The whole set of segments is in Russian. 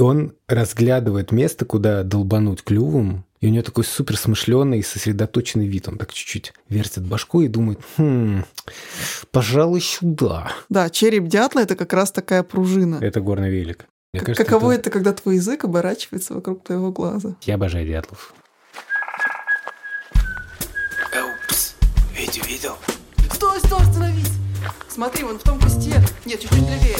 И он разглядывает место, куда долбануть клювом, и у него такой супер смышленый и сосредоточенный вид. Он так чуть-чуть вертит башку и думает, хм, пожалуй, сюда. Да, череп дятла – это как раз такая пружина. Это горный велик. Мне кажется, Каково это... это, когда твой язык оборачивается вокруг твоего глаза? Я обожаю дятлов. Упс, Витю видел? Стой, стой, остановись! Смотри, вон в том кусте. Нет, чуть-чуть левее.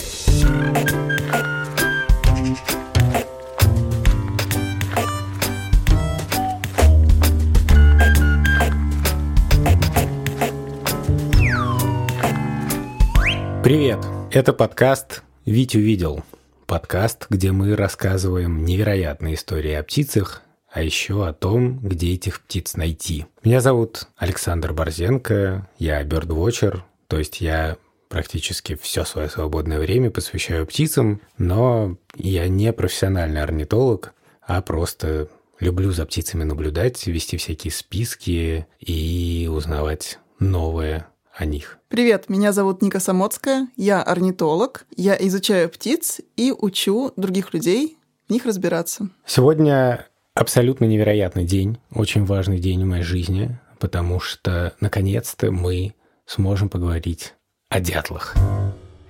Привет! Это подкаст «Вить увидел». Подкаст, где мы рассказываем невероятные истории о птицах, а еще о том, где этих птиц найти. Меня зовут Александр Борзенко, я бёрдвотчер, то есть я практически все свое свободное время посвящаю птицам, но я не профессиональный орнитолог, а просто люблю за птицами наблюдать, вести всякие списки и узнавать новое о них. Привет, меня зовут Ника Самоцкая, я орнитолог, я изучаю птиц и учу других людей в них разбираться. Сегодня абсолютно невероятный день, очень важный день в моей жизни, потому что наконец-то мы сможем поговорить о дятлах.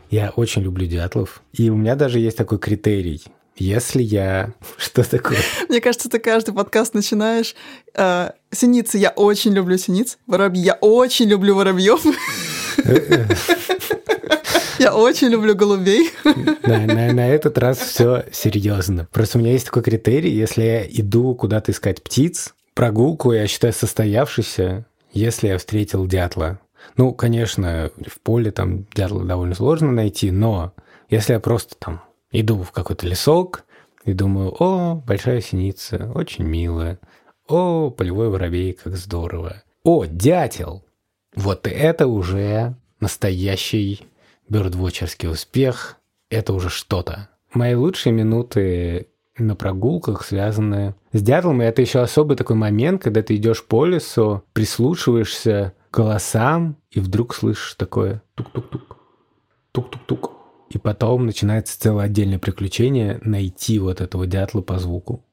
Я очень люблю дятлов, и у меня даже есть такой критерий. Если я... Что такое? Мне кажется, ты каждый подкаст начинаешь. Э, синицы, я очень люблю синиц. Воробьи, я очень люблю воробьев. Я очень люблю голубей. На, на, на этот раз все серьезно. Просто у меня есть такой критерий, если я иду куда-то искать птиц, прогулку я считаю состоявшейся, если я встретил дятла. Ну, конечно, в поле там дятла довольно сложно найти, но если я просто там Иду в какой-то лесок и думаю, о, большая синица, очень милая. О, полевой воробей, как здорово. О, дятел! Вот это уже настоящий бёрдвотчерский успех. Это уже что-то. Мои лучшие минуты на прогулках связаны с дятлом. И это еще особый такой момент, когда ты идешь по лесу, прислушиваешься к голосам, и вдруг слышишь такое тук-тук-тук, тук-тук-тук. И потом начинается целое отдельное приключение найти вот этого дятла по звуку.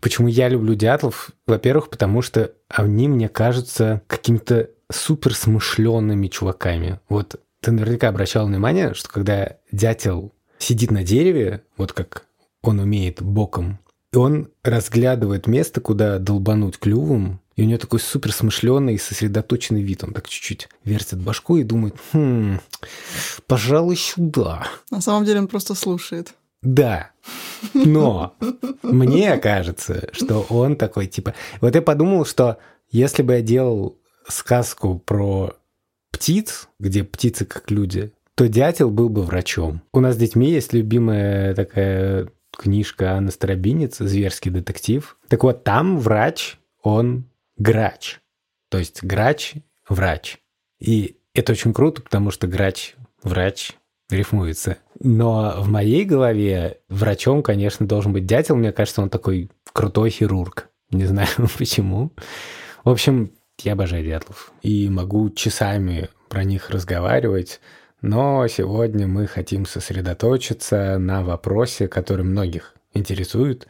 Почему я люблю дятлов? Во-первых, потому что они мне кажутся какими-то супер смышленными чуваками. Вот ты наверняка обращал внимание, что когда дятел сидит на дереве, вот как он умеет боком, и он разглядывает место, куда долбануть клювом, и у него такой супер смышленый и сосредоточенный вид. Он так чуть-чуть вертит башку и думает, хм, пожалуй, сюда. На самом деле он просто слушает. Да, но мне кажется, что он такой, типа... Вот я подумал, что если бы я делал сказку про птиц, где птицы как люди, то дятел был бы врачом. У нас с детьми есть любимая такая книжка Анны Старобинец «Зверский детектив». Так вот, там врач, он грач. То есть грач – врач. И это очень круто, потому что грач – врач рифмуется. Но в моей голове врачом, конечно, должен быть дятел. Мне кажется, он такой крутой хирург. Не знаю почему. В общем, я обожаю дятлов. И могу часами про них разговаривать. Но сегодня мы хотим сосредоточиться на вопросе, который многих интересует.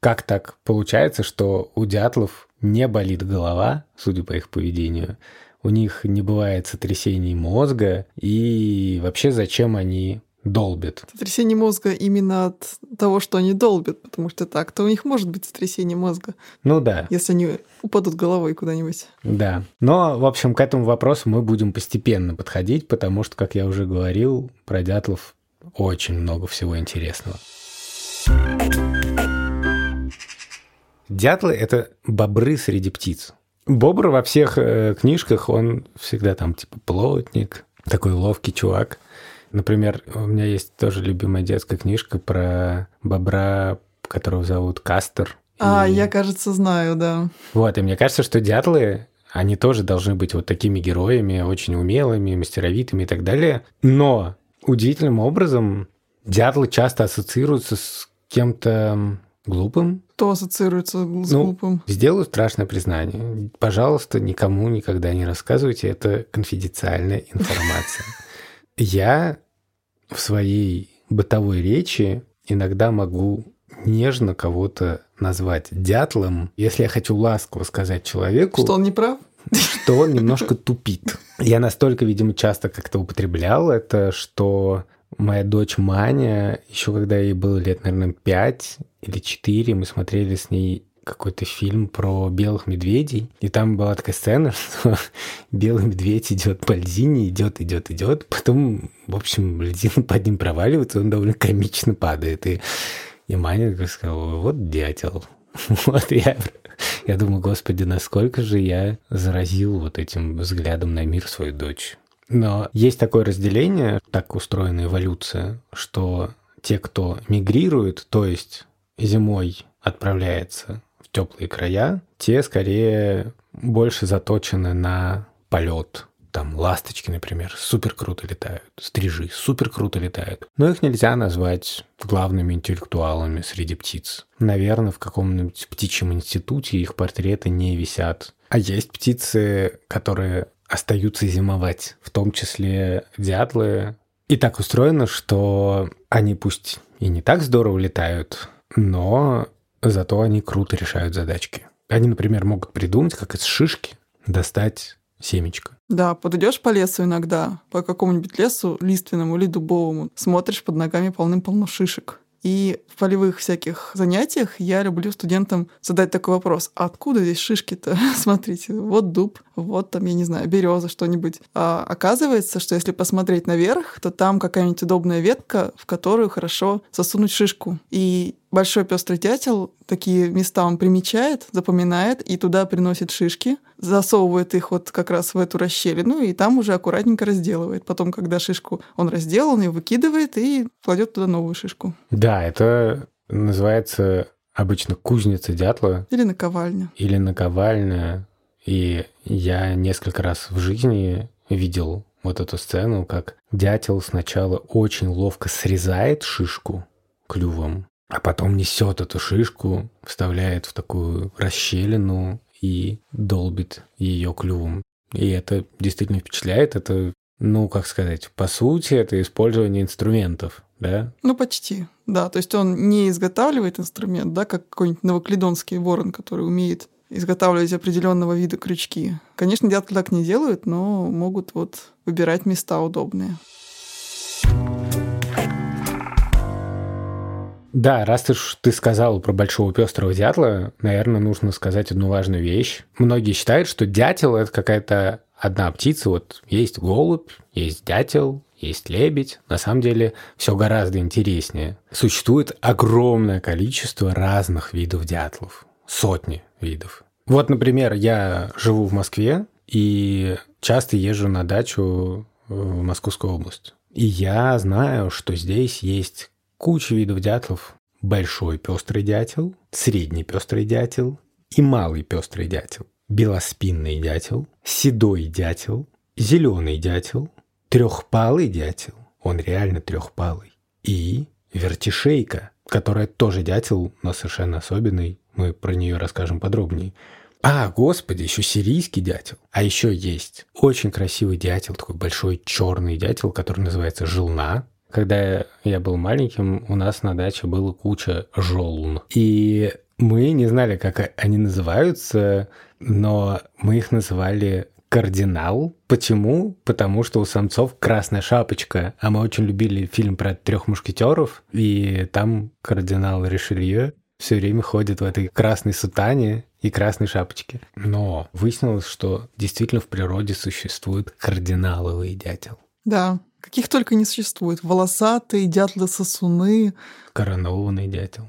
Как так получается, что у дятлов не болит голова, судя по их поведению, у них не бывает сотрясений мозга, и вообще зачем они долбят. Сотрясение мозга именно от того, что они долбят, потому что так-то у них может быть сотрясение мозга. Ну да. Если они упадут головой куда-нибудь. Да. Но, в общем, к этому вопросу мы будем постепенно подходить, потому что, как я уже говорил, про дятлов очень много всего интересного. Дятлы — это бобры среди птиц. Бобр во всех э, книжках, он всегда там типа плотник, такой ловкий чувак. Например, у меня есть тоже любимая детская книжка про бобра, которого зовут Кастер. А, и... я, кажется, знаю, да. Вот, и мне кажется, что дятлы, они тоже должны быть вот такими героями, очень умелыми, мастеровитыми и так далее. Но удивительным образом дятлы часто ассоциируются с кем-то глупым. Кто ассоциируется с Ну, глупым? Сделаю страшное признание. Пожалуйста, никому никогда не рассказывайте, это конфиденциальная информация. Я в своей бытовой речи иногда могу нежно кого-то назвать дятлом, если я хочу ласково сказать человеку, Что он не прав? что он немножко тупит. Я настолько, видимо, часто как-то употреблял это, что моя дочь Маня, еще когда ей было лет, наверное, 5 или 4, мы смотрели с ней какой-то фильм про белых медведей, и там была такая сцена, что белый медведь идет по льдине, идет, идет, идет, потом, в общем, льдина под ним проваливается, он довольно комично падает, и, и Маня сказала, вот дятел. Вот я, я думаю, господи, насколько же я заразил вот этим взглядом на мир свою дочь. Но есть такое разделение, так устроена эволюция, что те, кто мигрирует, то есть зимой отправляется в теплые края, те скорее больше заточены на полет. Там ласточки, например, супер круто летают, стрижи супер круто летают. Но их нельзя назвать главными интеллектуалами среди птиц. Наверное, в каком-нибудь птичьем институте их портреты не висят. А есть птицы, которые остаются зимовать, в том числе дятлы. И так устроено, что они пусть и не так здорово летают, но зато они круто решают задачки. Они, например, могут придумать, как из шишки достать семечко. Да, подойдешь по лесу иногда, по какому-нибудь лесу лиственному или дубовому, смотришь под ногами полным-полно шишек. И в полевых всяких занятиях я люблю студентам задать такой вопрос. А откуда здесь шишки-то? Смотрите, вот дуб, вот там, я не знаю, береза, что-нибудь. А оказывается, что если посмотреть наверх, то там какая-нибудь удобная ветка, в которую хорошо засунуть шишку. И большой пестрый дятел такие места он примечает, запоминает и туда приносит шишки, засовывает их вот как раз в эту расщелину и там уже аккуратненько разделывает. Потом, когда шишку он разделал, он ее выкидывает и кладет туда новую шишку. Да, это называется обычно кузница дятла Или наковальня. или наковальня. И я несколько раз в жизни видел вот эту сцену, как дятел сначала очень ловко срезает шишку клювом, а потом несет эту шишку, вставляет в такую расщелину и долбит ее клювом. И это действительно впечатляет. Это, ну, как сказать, по сути, это использование инструментов, да? Ну, почти. Да, то есть он не изготавливает инструмент, да, как какой-нибудь новоклидонский ворон, который умеет изготавливать определенного вида крючки. Конечно, дятли так не делают, но могут вот выбирать места удобные. Да, раз ты, ж- ты сказал про большого пестрого дятла, наверное, нужно сказать одну важную вещь. Многие считают, что дятел это какая-то одна птица. Вот есть голубь, есть дятел, есть лебедь. На самом деле все гораздо интереснее. Существует огромное количество разных видов дятлов. Сотни видов. Вот, например, я живу в Москве и часто езжу на дачу в Московскую область. И я знаю, что здесь есть куча видов дятлов. Большой пестрый дятел, средний пестрый дятел и малый пестрый дятел. Белоспинный дятел, седой дятел, зеленый дятел, трехпалый дятел, он реально трехпалый, и вертишейка, которая тоже дятел, но совершенно особенный, мы про нее расскажем подробнее. А, господи, еще сирийский дятел. А еще есть очень красивый дятел, такой большой черный дятел, который называется желна. Когда я был маленьким, у нас на даче было куча желун. И мы не знали, как они называются, но мы их называли кардинал. Почему? Потому что у самцов красная шапочка, а мы очень любили фильм про трех мушкетеров, и там кардинал Ришелье все время ходит в этой красной сутане и красной шапочке. Но выяснилось, что действительно в природе существует кардиналовый дятел. Да, каких только не существует. Волосатые, дятлы-сосуны. Коронованный дятел.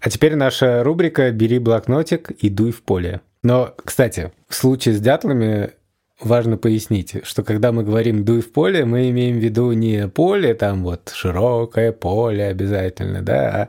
А теперь наша рубрика «Бери блокнотик и дуй в поле». Но, кстати, в случае с дятлами важно пояснить, что когда мы говорим «дуй в поле», мы имеем в виду не поле, там вот широкое поле обязательно, да, а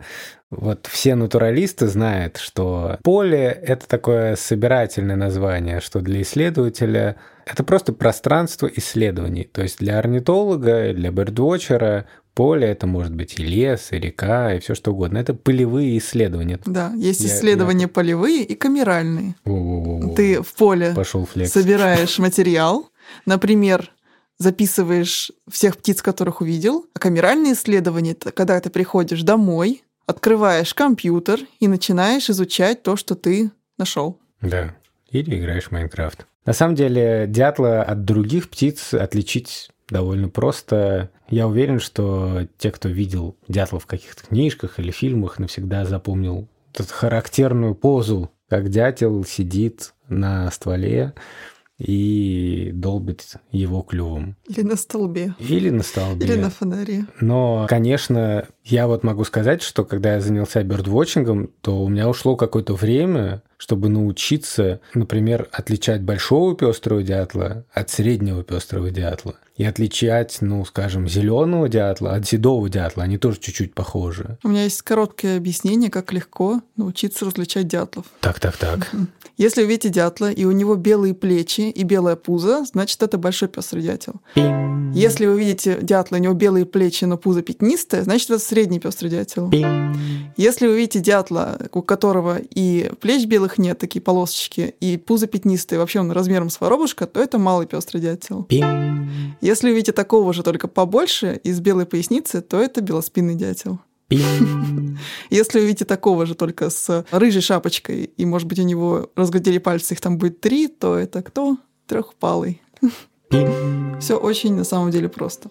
вот все натуралисты знают, что поле — это такое собирательное название, что для исследователя это просто пространство исследований. То есть для орнитолога, для бердвотчера поле, это может быть и лес, и река, и все что угодно. Это полевые исследования. Да, есть Я- исследования полевые и камеральные. Во-во-во-во. Ты в поле Пошел флекс. собираешь материал, например, записываешь всех птиц, которых увидел, а камеральные исследования — это когда ты приходишь домой, открываешь компьютер и начинаешь изучать то, что ты нашел. Да. Или играешь в Майнкрафт. На самом деле, дятла от других птиц отличить довольно просто. Я уверен, что те, кто видел дятла в каких-то книжках или фильмах, навсегда запомнил эту характерную позу, как дятел сидит на стволе и долбит его клювом. Или на столбе, Или на столбе. или на фонаре. Но, конечно, я вот могу сказать, что когда я занялся бёрдвотчингом, то у меня ушло какое-то время, чтобы научиться, например, отличать большого пестрого дятла от среднего пестрого дятла. И отличать, ну, скажем, зеленого дятла от седого дятла. Они тоже чуть-чуть похожи. У меня есть короткое объяснение, как легко научиться различать дятлов. Так, так, так. Если вы видите дятла, и у него белые плечи и белое пузо, значит, это большой. Пинь, Если вы видите дятла, у него белые плечи, но пузо пятнистое, значит, это средний пинь. Если вы видите дятла, у которого и плеч белых нет, такие полосочки, и пузо пятнистое, вообще он размером с воробушка, то это малый. Пинь, Если вы видите такого же, только побольше, и с белой поясницы, то это белоспинный дятел. Если вы видите такого же, только с рыжей шапочкой, и, может быть, у него разглядели пальцы, их там будет три, то это кто? Трехпалый. Все очень на самом деле просто.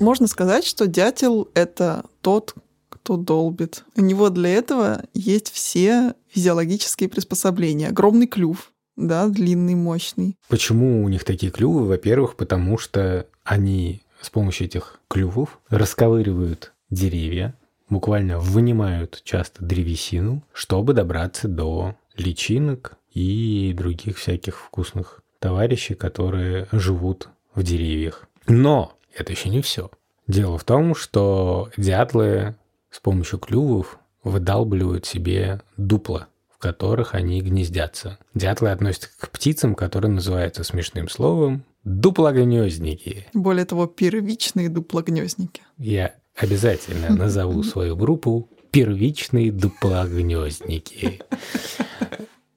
Можно сказать, что дятел — это тот, кто долбит. У него для этого есть все физиологические приспособления. Огромный клюв, да, длинный, мощный. Почему у них такие клювы? Во-первых, потому что они с помощью этих клювов расковыривают деревья, буквально вынимают часто древесину, чтобы добраться до личинок и других всяких вкусных товарищей, которые живут в деревьях. Но это еще не все. Дело в том, что дятлы с помощью клювов выдалбливают себе дупла, в которых они гнездятся. Дятлы относятся к птицам, которые называются смешным словом дуплогнездники. Более того, первичные дуплогнездники. Я обязательно назову свою группу первичные дуплогнездники.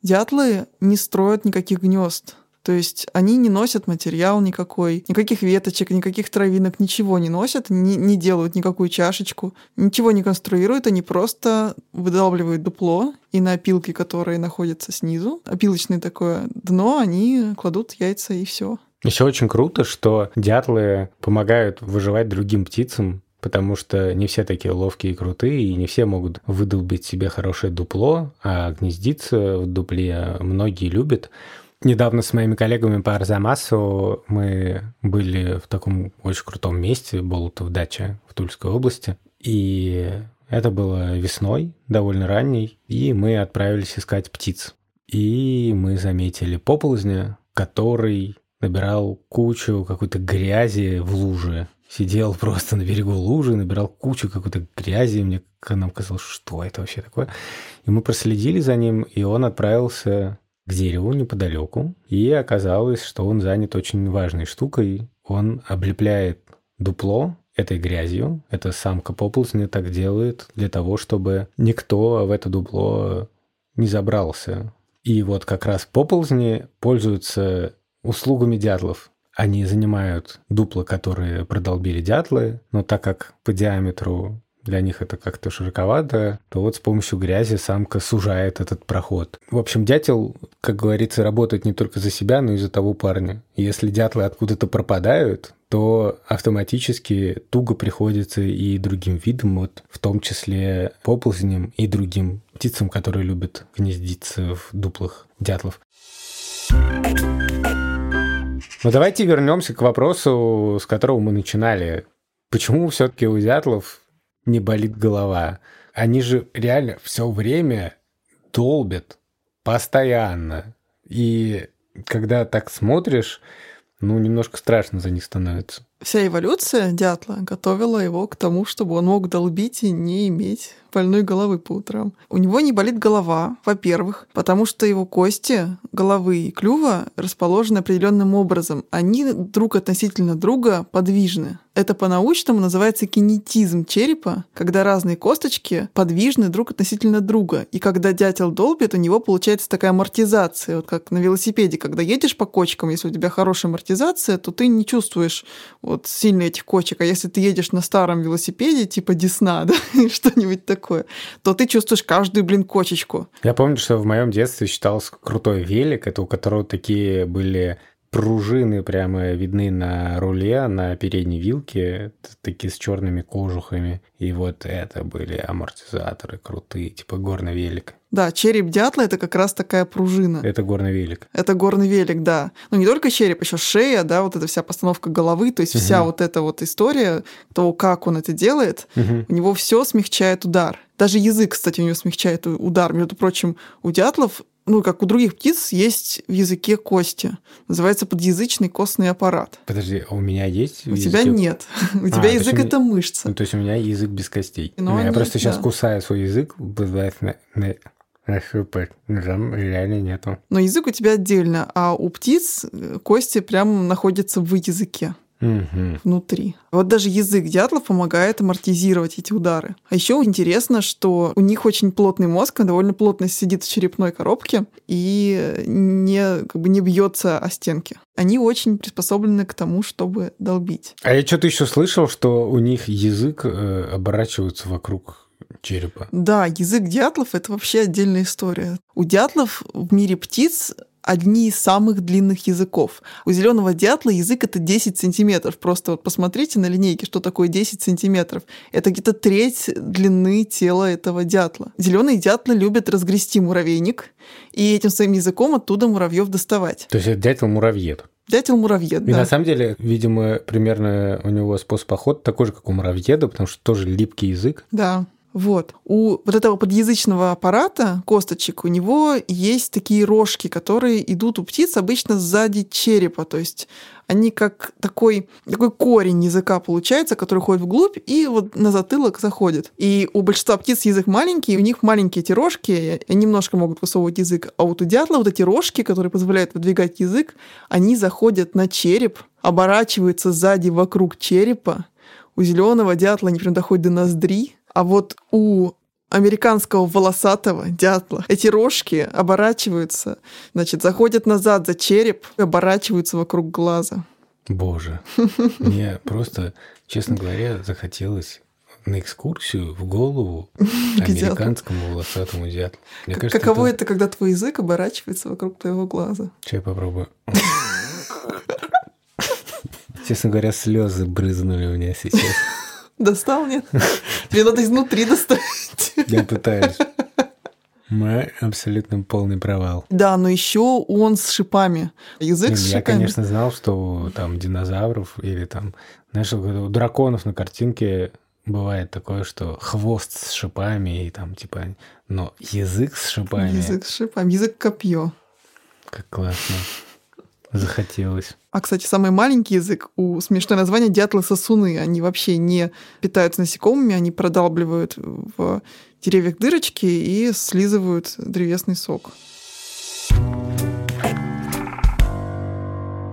Дятлы не строят никаких гнезд. То есть они не носят материал никакой, никаких веточек, никаких травинок, ничего не носят, не, не делают никакую чашечку, ничего не конструируют, они просто выдалбливают дупло, и на опилке, которые находятся снизу, опилочное такое дно, они кладут яйца и все. Еще очень круто, что дятлы помогают выживать другим птицам, потому что не все такие ловкие и крутые, и не все могут выдолбить себе хорошее дупло, а гнездиться в дупле многие любят. Недавно с моими коллегами по Арзамасу мы были в таком очень крутом месте, Болотов дача в Тульской области. И это было весной, довольно ранней, и мы отправились искать птиц. И мы заметили поползня, который набирал кучу какой-то грязи в луже. Сидел просто на берегу лужи, набирал кучу какой-то грязи. Мне к- нам казалось, что это вообще такое. И мы проследили за ним, и он отправился к дереву неподалеку. И оказалось, что он занят очень важной штукой. Он облепляет дупло этой грязью. Это самка поползня так делает для того, чтобы никто в это дупло не забрался. И вот как раз поползни пользуются услугами дятлов. Они занимают дупла, которые продолбили дятлы, но так как по диаметру для них это как-то широковато, то вот с помощью грязи самка сужает этот проход. В общем, дятел, как говорится, работает не только за себя, но и за того парня. Если дятлы откуда-то пропадают, то автоматически туго приходится и другим видам, вот в том числе поползням и другим птицам, которые любят гнездиться в дуплах дятлов. Но давайте вернемся к вопросу, с которого мы начинали. Почему все-таки у дятлов не болит голова? Они же реально все время долбят постоянно. И когда так смотришь, ну, немножко страшно за них становится. Вся эволюция дятла готовила его к тому, чтобы он мог долбить и не иметь больной головы по утрам. У него не болит голова, во-первых, потому что его кости головы и клюва расположены определенным образом. Они друг относительно друга подвижны. Это по-научному называется кинетизм черепа, когда разные косточки подвижны друг относительно друга. И когда дятел долбит, у него получается такая амортизация. Вот как на велосипеде, когда едешь по кочкам, если у тебя хорошая амортизация, то ты не чувствуешь вот сильно этих кочек. А если ты едешь на старом велосипеде, типа Десна, да, что-нибудь такое, то ты чувствуешь каждую, блин, кочечку. Я помню, что в моем детстве считался крутой велик, это у которого такие были пружины прямо видны на руле, на передней вилке, такие с черными кожухами. И вот это были амортизаторы крутые, типа горный велик. Да, череп дятла — это как раз такая пружина. Это горный велик. Это горный велик, да. Но не только череп, еще шея, да, вот эта вся постановка головы, то есть угу. вся вот эта вот история, то, как он это делает, угу. у него все смягчает удар. Даже язык, кстати, у него смягчает удар. Между прочим, у дятлов ну, как у других птиц, есть в языке кости. Называется подъязычный костный аппарат. Подожди, а у меня есть? У тебя нет. У а, тебя язык это мышца. Ну, то есть у меня язык без костей. Я просто сейчас кусаю свой язык, там реально нету. Но язык у тебя отдельно, а у птиц э, кости прям находятся в языке угу. внутри. Вот даже язык дятлов помогает амортизировать эти удары. А еще интересно, что у них очень плотный мозг, он довольно плотно сидит в черепной коробке и не, как бы не бьется о стенки. Они очень приспособлены к тому, чтобы долбить. А я что-то еще слышал, что у них язык э, оборачивается вокруг черепа. Да, язык дятлов — это вообще отдельная история. У дятлов в мире птиц одни из самых длинных языков. У зеленого дятла язык это 10 сантиметров. Просто вот посмотрите на линейке, что такое 10 сантиметров. Это где-то треть длины тела этого дятла. Зеленые дятлы любят разгрести муравейник и этим своим языком оттуда муравьев доставать. То есть это дятел-муравьед? Дятел-муравьед, И да. на самом деле, видимо, примерно у него способ охоты такой же, как у муравьеда, потому что тоже липкий язык. Да. Вот. У вот этого подъязычного аппарата, косточек, у него есть такие рожки, которые идут у птиц обычно сзади черепа. То есть они как такой, такой корень языка получается, который ходит вглубь и вот на затылок заходит. И у большинства птиц язык маленький, у них маленькие эти рожки, они немножко могут высовывать язык. А вот у дятла вот эти рожки, которые позволяют выдвигать язык, они заходят на череп, оборачиваются сзади вокруг черепа. У зеленого дятла они прям доходят до ноздри, а вот у американского волосатого дятла. Эти рожки оборачиваются, значит, заходят назад за череп и оборачиваются вокруг глаза. Боже, мне просто, честно говоря, захотелось на экскурсию в голову американскому волосатому дятлу. Мне кажется, Каково это... это, когда твой язык оборачивается вокруг твоего глаза? Сейчас я попробую. Честно говоря, слезы брызнули у меня сейчас. Достал, нет? Тебе надо изнутри доставить. Я пытаюсь. Мой абсолютно полный провал. Да, но еще он с шипами. Язык с шипами. Я, конечно, знал, что там динозавров или там, знаешь, у драконов на картинке бывает такое, что хвост с шипами и там типа, но язык с шипами. Язык с шипами, язык копье. Как классно. Захотелось. А, кстати, самый маленький язык у смешное название дятлы-сосуны. Они вообще не питаются насекомыми, они продалбливают в деревьях дырочки и слизывают древесный сок.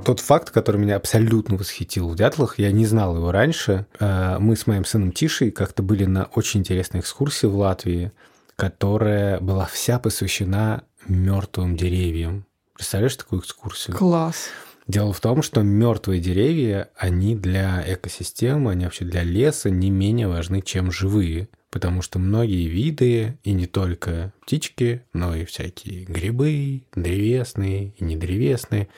Тот факт, который меня абсолютно восхитил в дятлах, я не знал его раньше. Э, мы с моим сыном Тишей как-то были на очень интересной экскурсии в Латвии, которая была вся посвящена мертвым деревьям. Представляешь такую экскурсию? Класс. Дело в том, что мертвые деревья, они для экосистемы, они вообще для леса не менее важны, чем живые. Потому что многие виды, и не только птички, но и всякие грибы, древесные и недревесные,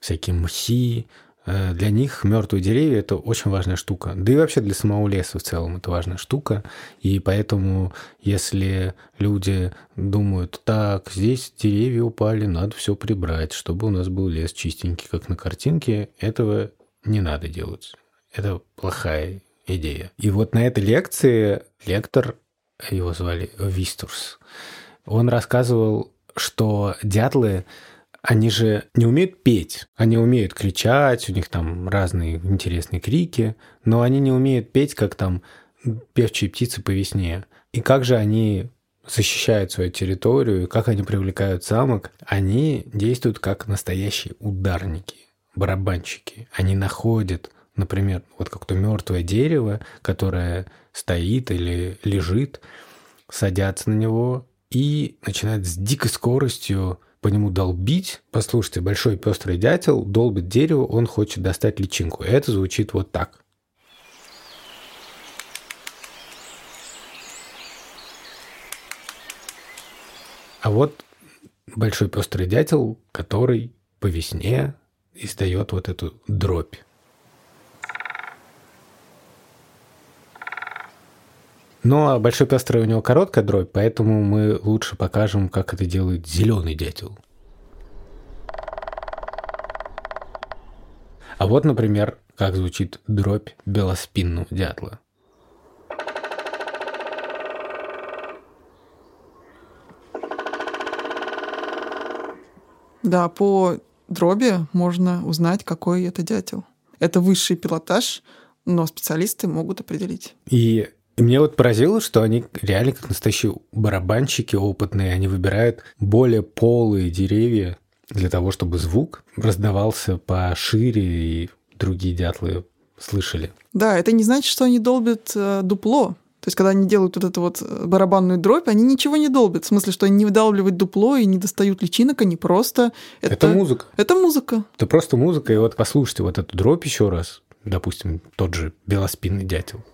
всякие мхи, для них мертвые деревья это очень важная штука. Да и вообще для самого леса в целом это важная штука. И поэтому, если люди думают, так, здесь деревья упали, надо все прибрать, чтобы у нас был лес чистенький, как на картинке, этого не надо делать. Это плохая идея. И вот на этой лекции лектор, его звали Вистурс, он рассказывал, что дятлы они же не умеют петь. Они умеют кричать, у них там разные интересные крики, но они не умеют петь, как там певчие птицы по весне. И как же они защищают свою территорию, как они привлекают самок? Они действуют как настоящие ударники, барабанщики. Они находят, например, вот как-то мертвое дерево, которое стоит или лежит, садятся на него и начинают с дикой скоростью по нему долбить. Послушайте, большой пестрый дятел долбит дерево, он хочет достать личинку. Это звучит вот так. А вот большой пестрый дятел, который по весне издает вот эту дробь. Но большой пестрый у него короткая дробь, поэтому мы лучше покажем, как это делает зеленый дятел. А вот, например, как звучит дробь белоспинного дятла. Да, по дроби можно узнать, какой это дятел. Это высший пилотаж, но специалисты могут определить. И мне вот поразило, что они реально как настоящие барабанщики опытные, они выбирают более полые деревья для того, чтобы звук раздавался пошире и другие дятлы слышали. Да, это не значит, что они долбят э, дупло. То есть, когда они делают вот эту вот э, барабанную дробь, они ничего не долбят. В смысле, что они не выдавливают дупло и не достают личинок, они просто... Это, это музыка. Это музыка. Это просто музыка. И вот послушайте вот эту дробь еще раз. Допустим, тот же белоспинный дятел.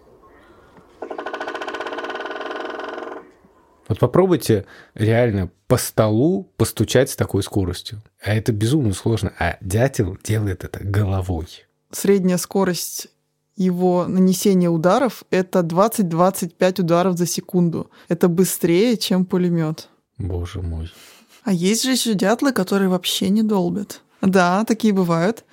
Вот попробуйте реально по столу постучать с такой скоростью. А это безумно сложно. А дятел делает это головой. Средняя скорость его нанесения ударов — это 20-25 ударов за секунду. Это быстрее, чем пулемет. Боже мой. А есть же еще дятлы, которые вообще не долбят. Да, такие бывают.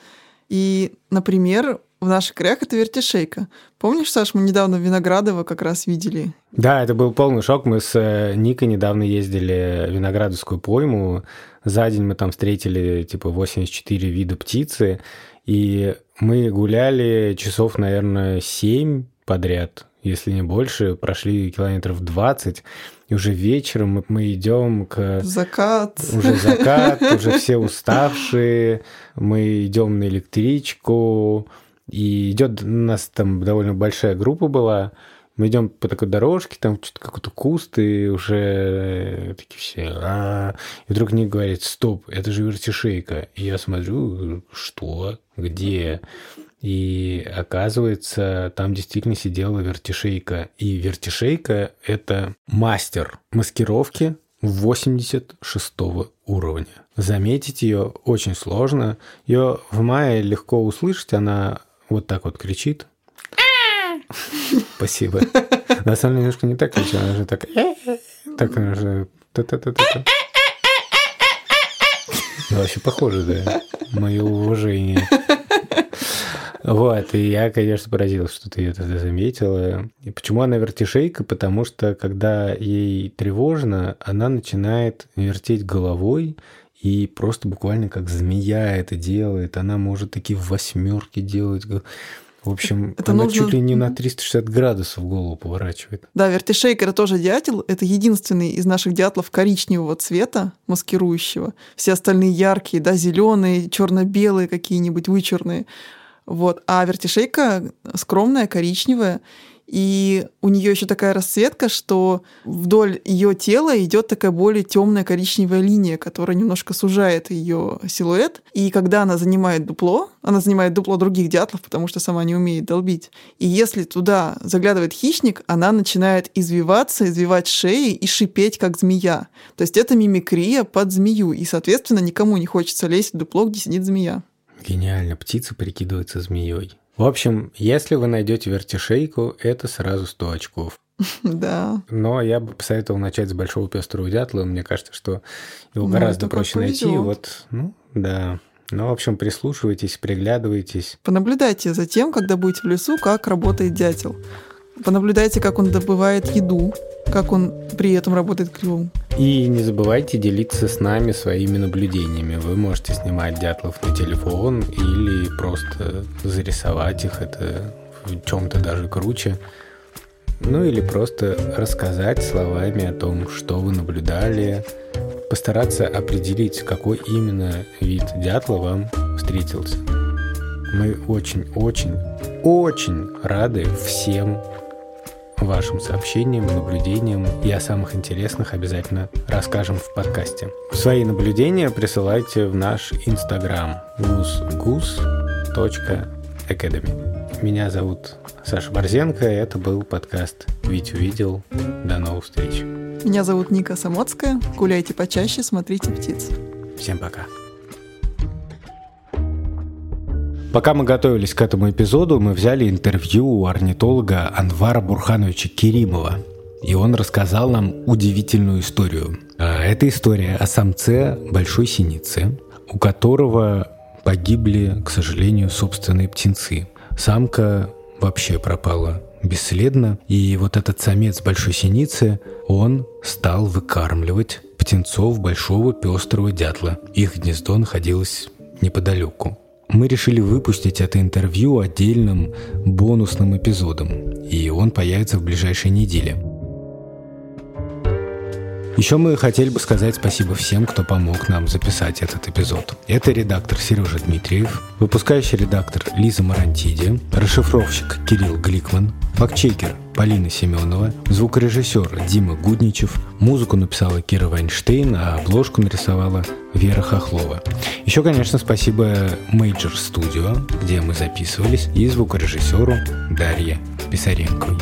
И, например, в наших краях это вертишейка. Помнишь, Саш, мы недавно в Виноградово как раз видели? Да, это был полный шок. Мы с э, Никой недавно ездили в Виноградовскую пойму. За день мы там встретили типа 84 вида птицы. И мы гуляли часов, наверное, 7 подряд, если не больше. Прошли километров 20. И уже вечером мы, мы идем к... Закат. Уже закат, уже все уставшие. Мы идем на электричку и идет у нас там довольно большая группа была. Мы идем по такой дорожке, там что-то какой-то куст, и уже такие все... А-а-а. И вдруг Ник говорит, стоп, это же вертишейка. И я смотрю, что? Где? И оказывается, там действительно сидела вертишейка. И вертишейка — это мастер маскировки 86 уровня. Заметить ее очень сложно. Ее в мае легко услышать, она вот так вот кричит. Спасибо. На самом деле немножко не так кричит, она же так... Так она же... Ну, вообще похоже, да. Мое уважение. Вот, и я, конечно, поразился, что ты это заметила. И почему она вертишейка? Потому что, когда ей тревожно, она начинает вертеть головой, и просто буквально как змея это делает. Она может такие восьмерки делать. В общем, это она нужно... чуть ли не на 360 градусов голову поворачивает. Да, вертишейк это тоже дятел. Это единственный из наших дятлов коричневого цвета, маскирующего. Все остальные яркие, да, зеленые, черно-белые какие-нибудь, вычурные. Вот. А вертишейка скромная, коричневая. И у нее еще такая расцветка, что вдоль ее тела идет такая более темная коричневая линия, которая немножко сужает ее силуэт. И когда она занимает дупло, она занимает дупло других дятлов, потому что сама не умеет долбить. И если туда заглядывает хищник, она начинает извиваться, извивать шеи и шипеть, как змея. То есть это мимикрия под змею. И, соответственно, никому не хочется лезть в дупло, где сидит змея. Гениально. Птица прикидывается змеей. В общем, если вы найдете вертишейку, это сразу 100 очков. Да. Но я бы посоветовал начать с большого пестрого дятла. Мне кажется, что его ну, гораздо проще найти. Вот, ну, да. Ну, в общем, прислушивайтесь, приглядывайтесь. Понаблюдайте за тем, когда будете в лесу, как работает дятел. Понаблюдайте, как он добывает еду, как он при этом работает клювом. И не забывайте делиться с нами своими наблюдениями. Вы можете снимать дятлов на телефон или просто зарисовать их. Это в чем-то даже круче. Ну или просто рассказать словами о том, что вы наблюдали, постараться определить, какой именно вид дятла вам встретился. Мы очень-очень, очень рады всем вашим сообщениям, наблюдениям и о самых интересных обязательно расскажем в подкасте. Свои наблюдения присылайте в наш инстаграм gusgus.academy. Меня зовут Саша Борзенко, и это был подкаст «Вить увидел». До новых встреч. Меня зовут Ника Самоцкая. Гуляйте почаще, смотрите птиц. Всем пока. Пока мы готовились к этому эпизоду, мы взяли интервью у орнитолога Анвара Бурхановича Керимова. И он рассказал нам удивительную историю. А, это история о самце большой синицы, у которого погибли, к сожалению, собственные птенцы. Самка вообще пропала бесследно, и вот этот самец большой синицы, он стал выкармливать птенцов большого пестрого дятла. Их гнездо находилось неподалеку мы решили выпустить это интервью отдельным бонусным эпизодом, и он появится в ближайшей неделе. Еще мы хотели бы сказать спасибо всем, кто помог нам записать этот эпизод. Это редактор Сережа Дмитриев, выпускающий редактор Лиза Марантиди, расшифровщик Кирилл Гликман, фактчекер Полина Семенова, звукорежиссер Дима Гудничев, музыку написала Кира Вайнштейн, а обложку нарисовала Вера Хохлова. Еще, конечно, спасибо Major Studio, где мы записывались, и звукорежиссеру Дарье Писаренковой.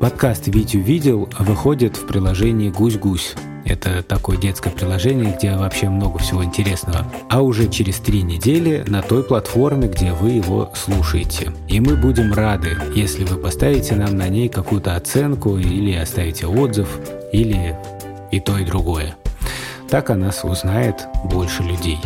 Подкаст «Витю видел» выходит в приложении «Гусь-гусь». Это такое детское приложение, где вообще много всего интересного. А уже через три недели на той платформе, где вы его слушаете. И мы будем рады, если вы поставите нам на ней какую-то оценку или оставите отзыв, или и то, и другое. Так о нас узнает больше людей.